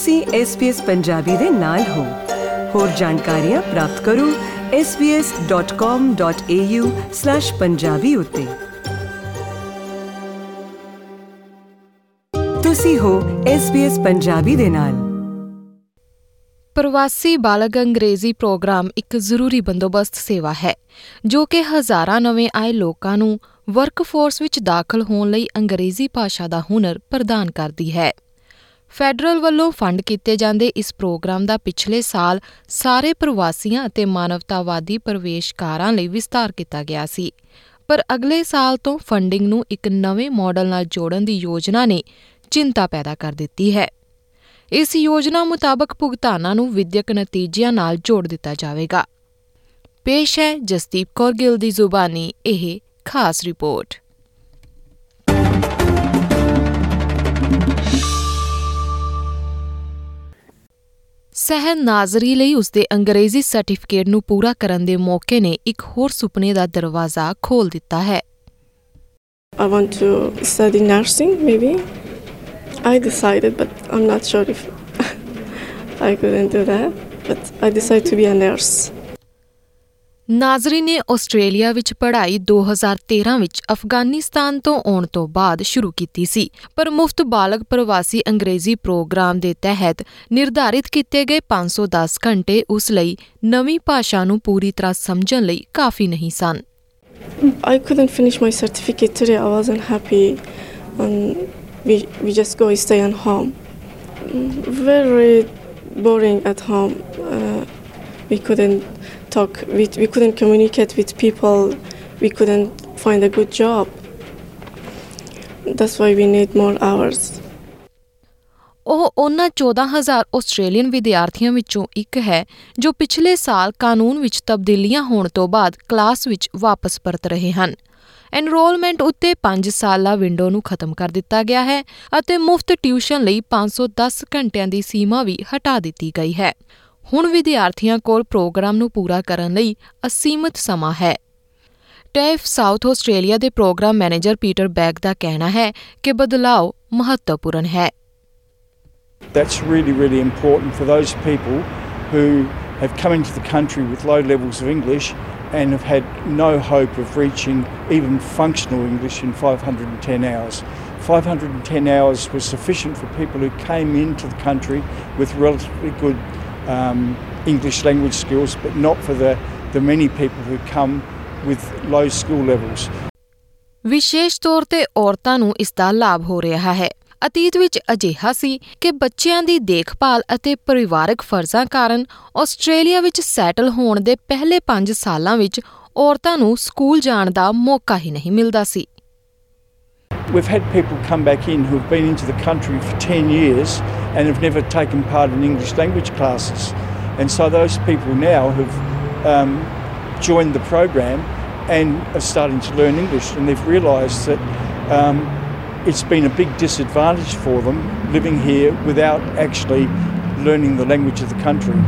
ਤੁਸੀਂ SBS ਪੰਜਾਬੀ ਦੇ ਨਾਲ ਹੋ। ਹੋਰ ਜਾਣਕਾਰੀਆਂ ਪ੍ਰਾਪਤ ਕਰੋ sbs.com.au/punjabi ਉਤੇ। ਤੁਸੀਂ ਹੋ SBS ਪੰਜਾਬੀ ਦੇ ਨਾਲ। ਪ੍ਰਵਾਸੀ ਬਾਲਗ ਅੰਗਰੇਜ਼ੀ ਪ੍ਰੋਗਰਾਮ ਇੱਕ ਜ਼ਰੂਰੀ ਬੰਦੋਬਸਤ ਸੇਵਾ ਹੈ, ਜੋ ਕਿ ਹਜ਼ਾਰਾਂ ਨਵੇਂ ਆਏ ਲੋਕਾਂ ਨੂੰ ਵਰਕਫੋਰਸ ਵਿੱਚ ਦਾਖਲ ਹੋਣ ਲਈ ਅੰਗਰੇਜ਼ੀ ਭਾਸ਼ਾ ਦਾ ਹੁਨਰ ਪ੍ਰਦਾਨ ਕਰਦੀ ਹੈ। ਫੈਡਰਲ ਵੱਲੋਂ ਫੰਡ ਕੀਤੇ ਜਾਂਦੇ ਇਸ ਪ੍ਰੋਗਰਾਮ ਦਾ ਪਿਛਲੇ ਸਾਲ ਸਾਰੇ ਪ੍ਰਵਾਸੀਆਂ ਅਤੇ ਮਾਨਵਤਾਵਾਦੀ ਪ੍ਰਵੇਸ਼ਕਾਰਾਂ ਲਈ ਵਿਸਤਾਰ ਕੀਤਾ ਗਿਆ ਸੀ। ਪਰ ਅਗਲੇ ਸਾਲ ਤੋਂ ਫੰਡਿੰਗ ਨੂੰ ਇੱਕ ਨਵੇਂ ਮਾਡਲ ਨਾਲ ਜੋੜਨ ਦੀ ਯੋਜਨਾ ਨੇ ਚਿੰਤਾ ਪੈਦਾ ਕਰ ਦਿੱਤੀ ਹੈ। ਇਸ ਯੋਜਨਾ ਮੁਤਾਬਕ ਭੁਗਤਾਨਾਂ ਨੂੰ ਵਿਦਿਅਕ ਨਤੀਜਿਆਂ ਨਾਲ ਜੋੜ ਦਿੱਤਾ ਜਾਵੇਗਾ। ਪੇਸ਼ ਹੈ ਜਸਦੀਪ ਕੌਰ ਗਿੱਲ ਦੀ ਜ਼ੁਬਾਨੀ, ਇਹ ਖਾਸ ਰਿਪੋਰਟ। ਸਹਿਨ ਨਾਜ਼ਰੀ ਲਈ ਉਸਦੇ ਅੰਗਰੇਜ਼ੀ ਸਰਟੀਫਿਕੇਟ ਨੂੰ ਪੂਰਾ ਕਰਨ ਦੇ ਮੌਕੇ ਨੇ ਇੱਕ ਹੋਰ ਸੁਪਨੇ ਦਾ ਦਰਵਾਜ਼ਾ ਖੋਲ ਦਿੱਤਾ ਹੈ I want to study nursing, maybe. I decided, but I'm not sure if I couldn't do that. But I decided to be a nurse. ਨਾਜ਼ਰੀ ਨੇ ਆਸਟ੍ਰੇਲੀਆ ਵਿੱਚ ਪੜ੍ਹਾਈ 2013 ਵਿੱਚ ਅਫਗਾਨਿਸਤਾਨ ਤੋਂ ਆਉਣ ਤੋਂ ਬਾਅਦ ਸ਼ੁਰੂ ਕੀਤੀ ਸੀ ਪਰ ਮੁਫਤ ਬਾਲਗ ਪ੍ਰਵਾਸੀ ਅੰਗਰੇਜ਼ੀ ਪ੍ਰੋਗਰਾਮ ਦੇ ਤਹਿਤ ਨਿਰਧਾਰਿਤ ਕੀਤੇ ਗਏ 510 ਘੰਟੇ ਉਸ ਲਈ ਨਵੀਂ ਭਾਸ਼ਾ ਨੂੰ ਪੂਰੀ ਤਰ੍ਹਾਂ ਸਮਝਣ ਲਈ ਕਾਫੀ ਨਹੀਂ ਸਨ I couldn't finish my certificate today. I wasn't happy. And we, we just go stay at home. Mm, Very boring at home. Uh, we couldn't talk, we, we couldn't communicate with people. We couldn't find a good job. That's why we need more hours. ਉਹ ਉਹਨਾਂ 14000 Australian ਵਿਦਿਆਰਥੀਆਂ ਵਿੱਚੋਂ ਇੱਕ ਹੈ ਜੋ ਪਿਛਲੇ ਸਾਲ ਕਾਨੂੰਨ ਵਿੱਚ ਤਬਦੀਲੀਆਂ ਹੋਣ ਤੋਂ ਬਾਅਦ ਕਲਾਸ ਵਿੱਚ ਵਾਪਸ ਪਰਤ ਰਹੇ ਹਨ ਐਨਰੋਲਮੈਂਟ ਉੱਤੇ 5 ਸਾਲਾ ਵਿੰਡੋ ਨੂੰ ਖਤਮ ਕਰ ਦਿੱਤਾ ਗਿਆ ਹੈ ਅਤੇ ਮੁਫਤ ਟਿਊਸ਼ਨ ਲਈ 510 ਘੰਟਿਆਂ ਦੀ ਸੀਮਾ ਵੀ ਹਟਾ ਦਿੱਤੀ ਗਈ ਹੈ ਹੁਣ ਵਿਦਿਆਰਥੀਆਂ ਕੋਲ ਪ੍ਰੋਗਰਾਮ ਨੂੰ ਪੂਰਾ ਕਰਨ ਲਈ ਅਸੀਮਤ ਸਮਾਂ ਹੈ ਟੈਫ ਸਾਊਥ ਆਸਟ੍ਰੇਲੀਆ ਦੇ ਪ੍ਰੋਗਰਾਮ ਮੈਨੇਜਰ ਪੀਟਰ ਬੈਗ ਦਾ ਕਹਿਣਾ ਹੈ ਕਿ ਬਦਲਾਅ ਮਹੱਤਵਪੂਰਨ ਹੈ That's really, really important for those people who have come into the country with low levels of English and have had no hope of reaching even functional English in 510 hours. 510 hours was sufficient for people who came into the country with relatively good um, English language skills, but not for the, the many people who come with low school levels. ਵਿਸ਼ੇਸ਼ ਤੌਰ ਤੇ ਔਰਤਾਂ ਨੂੰ ਇਸ ਦਾ ਲਾਭ ਹੋ ਰਿਹਾ ਹੈ ਅਤੀਤ ਵਿੱਚ ਅਜਿਹਾ ਸੀ ਕਿ ਬੱਚਿਆਂ ਦੀ ਦੇਖਭਾਲ ਅਤੇ ਪਰਿਵਾਰਕ ਫਰਜ਼ਾਂ ਕਾਰਨ ਆਸਟ੍ਰੇਲੀਆ ਵਿੱਚ ਸੈਟਲ ਹੋਣ ਦੇ ਪਹਿਲੇ 5 ਸਾਲਾਂ ਵਿੱਚ ਔਰਤਾਂ ਨੂੰ ਸਕੂਲ ਜਾਣ ਦਾ ਮੌਕਾ ਹੀ ਨਹੀਂ ਮਿਲਦਾ ਸੀ We've had people come back in who have been into the country for 10 years and have never taken part in English language classes. And so those people now have um, joined the program and are starting to learn English and they've realised that um, it's been a big disadvantage for them living here without actually learning the language of the country.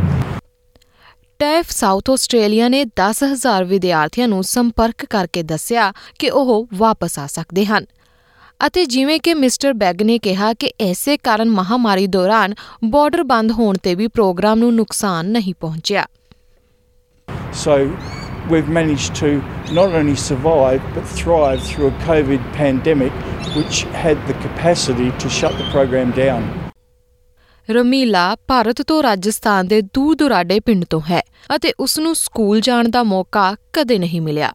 TAFE South Australia ਨੇ 10000 ਵਿਦਿਆਰਥੀਆਂ ਨੂੰ ਸੰਪਰਕ ਕਰਕੇ ਦੱਸਿਆ ਕਿ ਉਹ ਵਾਪਸ ਆ ਸਕਦੇ ਹਨ ਅਤੇ ਜਿਵੇਂ ਕਿ ਮਿਸਟਰ ਬੈਗ ਨੇ ਕਿਹਾ ਕਿ ਐਸੇ ਕਾਰਨ ਮਹਾਮਾਰੀ ਦੌਰਾਨ ਬਾਰਡਰ ਬੰਦ ਹੋਣ ਤੇ ਵੀ ਪ੍ਰੋਗਰਾਮ ਨੂੰ ਨੁਕਸਾਨ ਨਹੀਂ ਪਹੁੰਚਿਆ So we've managed to not only survive but thrive through a COVID pandemic which had the capacity to shut the program down. ਰਮੀਲਾ Bharat ਤੋਂ ਰਾਜਸਥਾਨ ਦੇ ਦੂਰ ਦੁਰਾਡੇ ਪਿੰਡ ਤੋਂ ਹੈ ਅਤੇ ਉਸ ਨੂੰ ਸਕੂਲ ਜਾਣ ਦਾ ਮੌਕਾ ਕਦੇ ਨਹੀਂ ਮਿਲਿਆ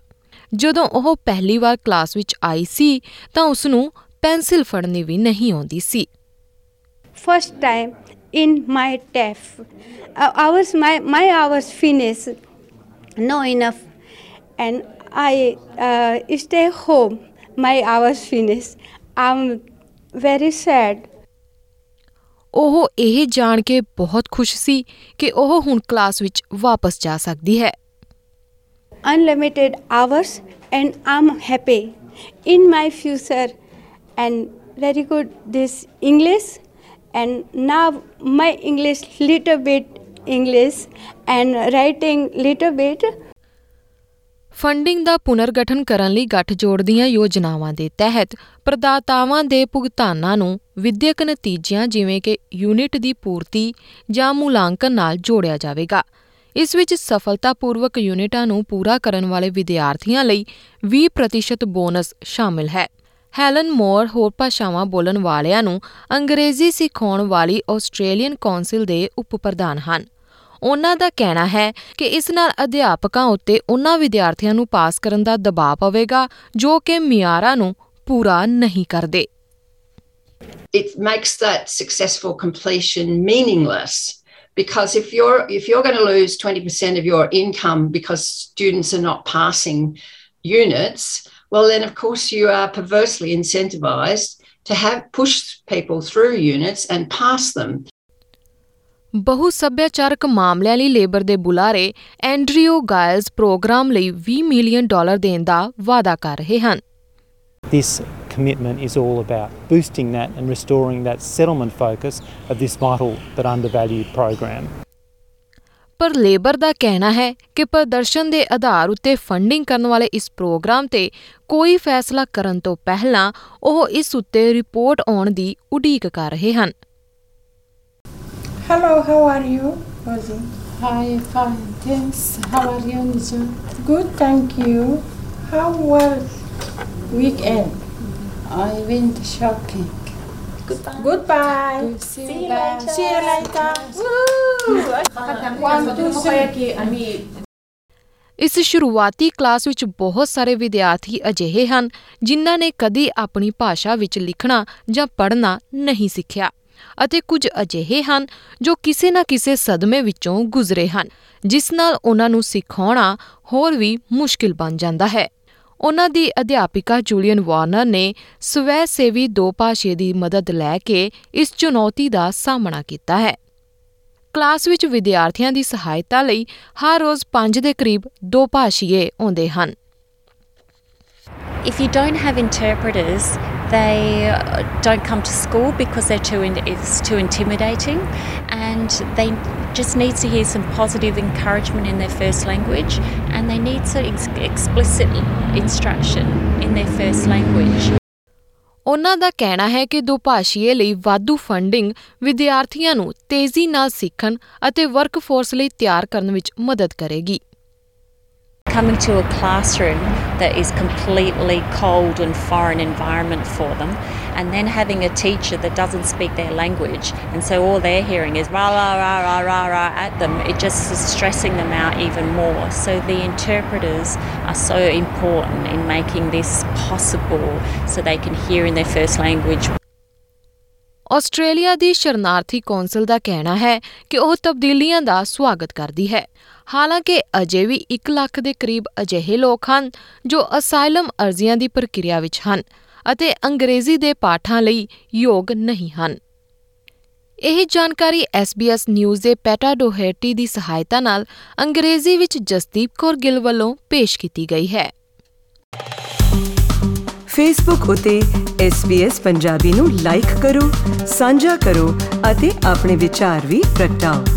ਜਦੋਂ ਉਹ ਪਹਿਲੀ ਵਾਰ ਕਲਾਸ ਵਿੱਚ ਆਈ ਸੀ ਤਾਂ ਉਸ ਨੂੰ ਪੈਨਸਿਲ ਫੜਨੀ ਵੀ ਨਹੀਂ ਆਉਂਦੀ ਸੀ first time in my. Uh, hours, my, my hours finish, no enough. And I uh, stay home, my hours finish. I'm very sad. ਉਹ ਇਹ ਜਾਣ ਕੇ ਬਹੁਤ ਖੁਸ਼ ਸੀ ਕਿ ਉਹ ਹੁਣ ਕਲਾਸ ਵਿੱਚ ਵਾਪਸ ਜਾ ਸਕਦੀ ਹੈ Unlimited hours, and I'm happy in my future. And very good this English, and now my English little bit English and writing little bit. Funding ਦਾ ਪੁਨਰਗਠਨ ਕਰਨ ਲਈ ਗੱਠਜੋੜ ਦੀਆਂ ਯੋਜਨਾਵਾਂ ਦੇ ਤਹਿਤ ਪ੍ਰਦਾਤਾਵਾਂ ਦੇ ਭੁਗਤਾਨਾਂ ਨੂੰ ਵਿਦਿਅਕ ਨਤੀਜਿਆਂ ਜਿਵੇਂ ਕਿ ਯੂਨਿਟ ਦੀ ਪੂਰਤੀ ਜਾਂ ਮੁਲਾਂਕਣ ਨਾਲ ਜੋੜਿਆ ਜਾਵੇਗਾ ਇਸ ਵਿੱਚ ਸਫਲਤਾਪੂਰਵਕ ਯੂਨਿਟਾਂ ਨੂੰ ਪੂਰਾ ਕਰਨ ਵਾਲੇ ਵਿਦਿਆਰਥੀਆਂ ਲਈ 20% ਬੋਨਸ ਸ਼ਾਮਿਲ ਹੈ। ਹੈਲਨ ਮੋਰ ਹੋਰ ਭਾਸ਼ਾਵਾਂ ਬੋਲਣ ਵਾਲਿਆਂ ਨੂੰ ਅੰਗਰੇਜ਼ੀ ਸਿਖਾਉਣ ਵਾਲੀ ਆਸਟ੍ਰੇਲੀਅਨ ਕੌਂਸਲ ਦੇ ਉਪ ਪ੍ਰਧਾਨ ਹਨ। ਉਹਨਾਂ ਦਾ ਕਹਿਣਾ ਹੈ ਕਿ ਇਸ ਨਾਲ ਅਧਿਆਪਕਾਂ ਉੱਤੇ ਉਹਨਾਂ ਵਿਦਿਆਰਥੀਆਂ ਨੂੰ ਪਾਸ ਕਰਨ ਦਾ ਦਬਾਅ ਪਵੇਗਾ ਜੋ ਕਿ ਮਿਆਰਾਂ ਨੂੰ ਪੂਰਾ ਨਹੀਂ ਕਰਦੇ। It makes that successful completion meaningless because if you're if you're going to lose 20% of your income because students are not passing units well then of course you are perversely incentivized to have push people through units and pass them ਬਹੁ ਸੱਭਿਆਚਾਰਕ ਮਾਮਲਿਆਂ ਲਈ labour ਦੇ ਬੁਲਾਰੇ Andrew ਗਾਇਲਸ programme ਲਈ 20 million dollar ਦੇਣ ਦਾ ਵਾਅਦਾ ਕਰ ਰਹੇ ਹਨ This commitment is all about boosting that and restoring that settlement focus of this vital but undervalued program. ਪਰ ਲੇਬਰ ਦਾ ਕਹਿਣਾ ਹੈ ਕਿ ਪ੍ਰਦਰਸ਼ਨ ਦੇ ਆਧਾਰ ਉੱਤੇ ਫੰਡਿੰਗ ਕਰਨ ਵਾਲੇ ਇਸ ਪ੍ਰੋਗਰਾਮ ਤੇ ਕੋਈ ਫੈਸਲਾ ਕਰਨ ਤੋਂ ਪਹਿਲਾਂ ਉਹ ਇਸ ਉੱਤੇ ਰਿਪੋਰਟ ਆਉਣ ਦੀ ਉਡੀਕ ਕਰ ਰਹੇ ਹਨ Hello, how are you, Rosie? Hi, fine, thanks. How are you, Nisha? Good, thank you. How was weekend? I went shopping. Goodbye. See you later. See you later. Woo! One, two, three. ਇਸ ਸ਼ੁਰੂਆਤੀ class ਵਿੱਚ ਬਹੁਤ ਸਾਰੇ ਵਿਦਿਆਰਥੀ ਅਜਿਹੇ ਹਨ ਜਿਨ੍ਹਾਂ ਨੇ ਕਦੀ ਆਪਣੀ ਭਾਸ਼ਾ ਵਿੱਚ ਲਿਖਣਾ ਜਾਂ ਪੜ੍ਹਨਾ ਨਹੀਂ ਸਿੱਖਿਆ ਅਤੇ ਕੁਝ ਅਜਿਹੇ ਹਨ ਜੋ ਕਿਸੇ ਨਾ ਕਿਸੇ ਸਦਮੇ ਵਿੱਚੋਂ ਗੁਜ਼ਰੇ ਹਨ ਜਿਸ ਨਾਲ ਉਹਨਾਂ ਨੂੰ ਸਿਖਾਉਣਾ ਹੋਰ ਵੀ ਮੁਸ਼ਕਿਲ ਬਣ ਜਾਂਦਾ ਹੈ ਉਹਨਾਂ ਦੀ ਅਧਿਆਪਿਕਾ ਜੂਲੀਅਨ ਵਾਰਨਰ ਨੇ ਸਵੈ ਸੇਵੀ ਦੋ ਭਾਸ਼ੇ ਦੀ ਮਦਦ ਲੈ ਕੇ ਇਸ ਚੁਣੌਤੀ ਦਾ ਸਾਹਮਣਾ ਕੀਤਾ ਹੈ ਕਲਾਸ ਵਿੱਚ ਵਿਦਿਆਰਥੀਆਂ ਦੀ ਸਹਾਇਤਾ ਲਈ ਹਰ ਰੋਜ਼ 5 ਦੇ ਕਰੀਬ ਦੋ ਭਾਸ਼ੀਏ ਆਉਂਦੇ ਹਨ if you don't have interpreters, they uh, don't come to school because they're too in, it's too intimidating, and they just need to hear some positive encouragement in their first language, and they need some ex- explicit instruction in their first language. ਉਹਨਾਂ ਦਾ ਕਹਿਣਾ ਹੈ ਕਿ ਦੁਭਾਸ਼ੀਏ ਲਈ ਵਾਧੂ funding ਵਿਦਿਆਰਥੀਆਂ ਨੂੰ ਤੇਜ਼ੀ ਨਾਲ ਸਿੱਖਣ ਅਤੇ ਵਰਕਫੋਰਸ ਲਈ ਤਿਆਰ ਕਰਨ ਵਿੱਚ ਮਦਦ ਕਰੇਗੀ Coming to a classroom that is completely cold and foreign environment for them, and then having a teacher that doesn't speak their language, and so all they're hearing is rah rah rah rah rah rah at them. It just is stressing them out even more. So the interpreters are so important in making this possible, so they can hear in their first language Australia ਦੀ ਸ਼ਰਨਾਰਥੀ council ਦਾ ਕਹਿਣਾ ਹੈ ਕਿ ਉਹ ਤਬਦੀਲੀਆਂ ਦਾ ਸਵਾਗਤ ਕਰਦੀ ਹੈ ਹਾਲਾਂਕਿ ਅਜੇ ਵੀ 1 ਲੱਖ ਦੇ ਕਰੀਬ ਅਜਿਹੇ ਲੋਕ ਹਨ ਜੋ ਅਸਾਈਲਮ ਅਰਜ਼ੀਆਂ ਦੀ ਪ੍ਰਕਿਰਿਆ ਵਿੱਚ ਹਨ ਅਤੇ ਅੰਗਰੇਜ਼ੀ ਦੇ ਪਾਠਾਂ ਲਈ ਯੋਗ ਨਹੀਂ ਹਨ। ਇਹ ਜਾਣਕਾਰੀ SBS ਨਿਊਜ਼ ਦੇ ਪੈਟਾ ਡੋਹਰਟੀ ਦੀ ਸਹਾਇਤਾ ਨਾਲ ਅੰਗਰੇਜ਼ੀ ਵਿੱਚ ਜਸਦੀਪ ਕੌਰ ਗਿੱਲ ਵੱਲੋਂ ਪੇਸ਼ ਕੀਤੀ ਗਈ ਹੈ। ਫੇਸਬੁੱਕ ਉਤੇ SBS ਪੰਜਾਬੀ ਨੂੰ ਲਾਈਕ ਕਰੋ, ਸਾਂਝਾ ਕਰੋ ਅਤੇ ਆਪਣੇ ਵਿਚਾਰ ਵੀ ਪ੍ਰਗਟਾਓ।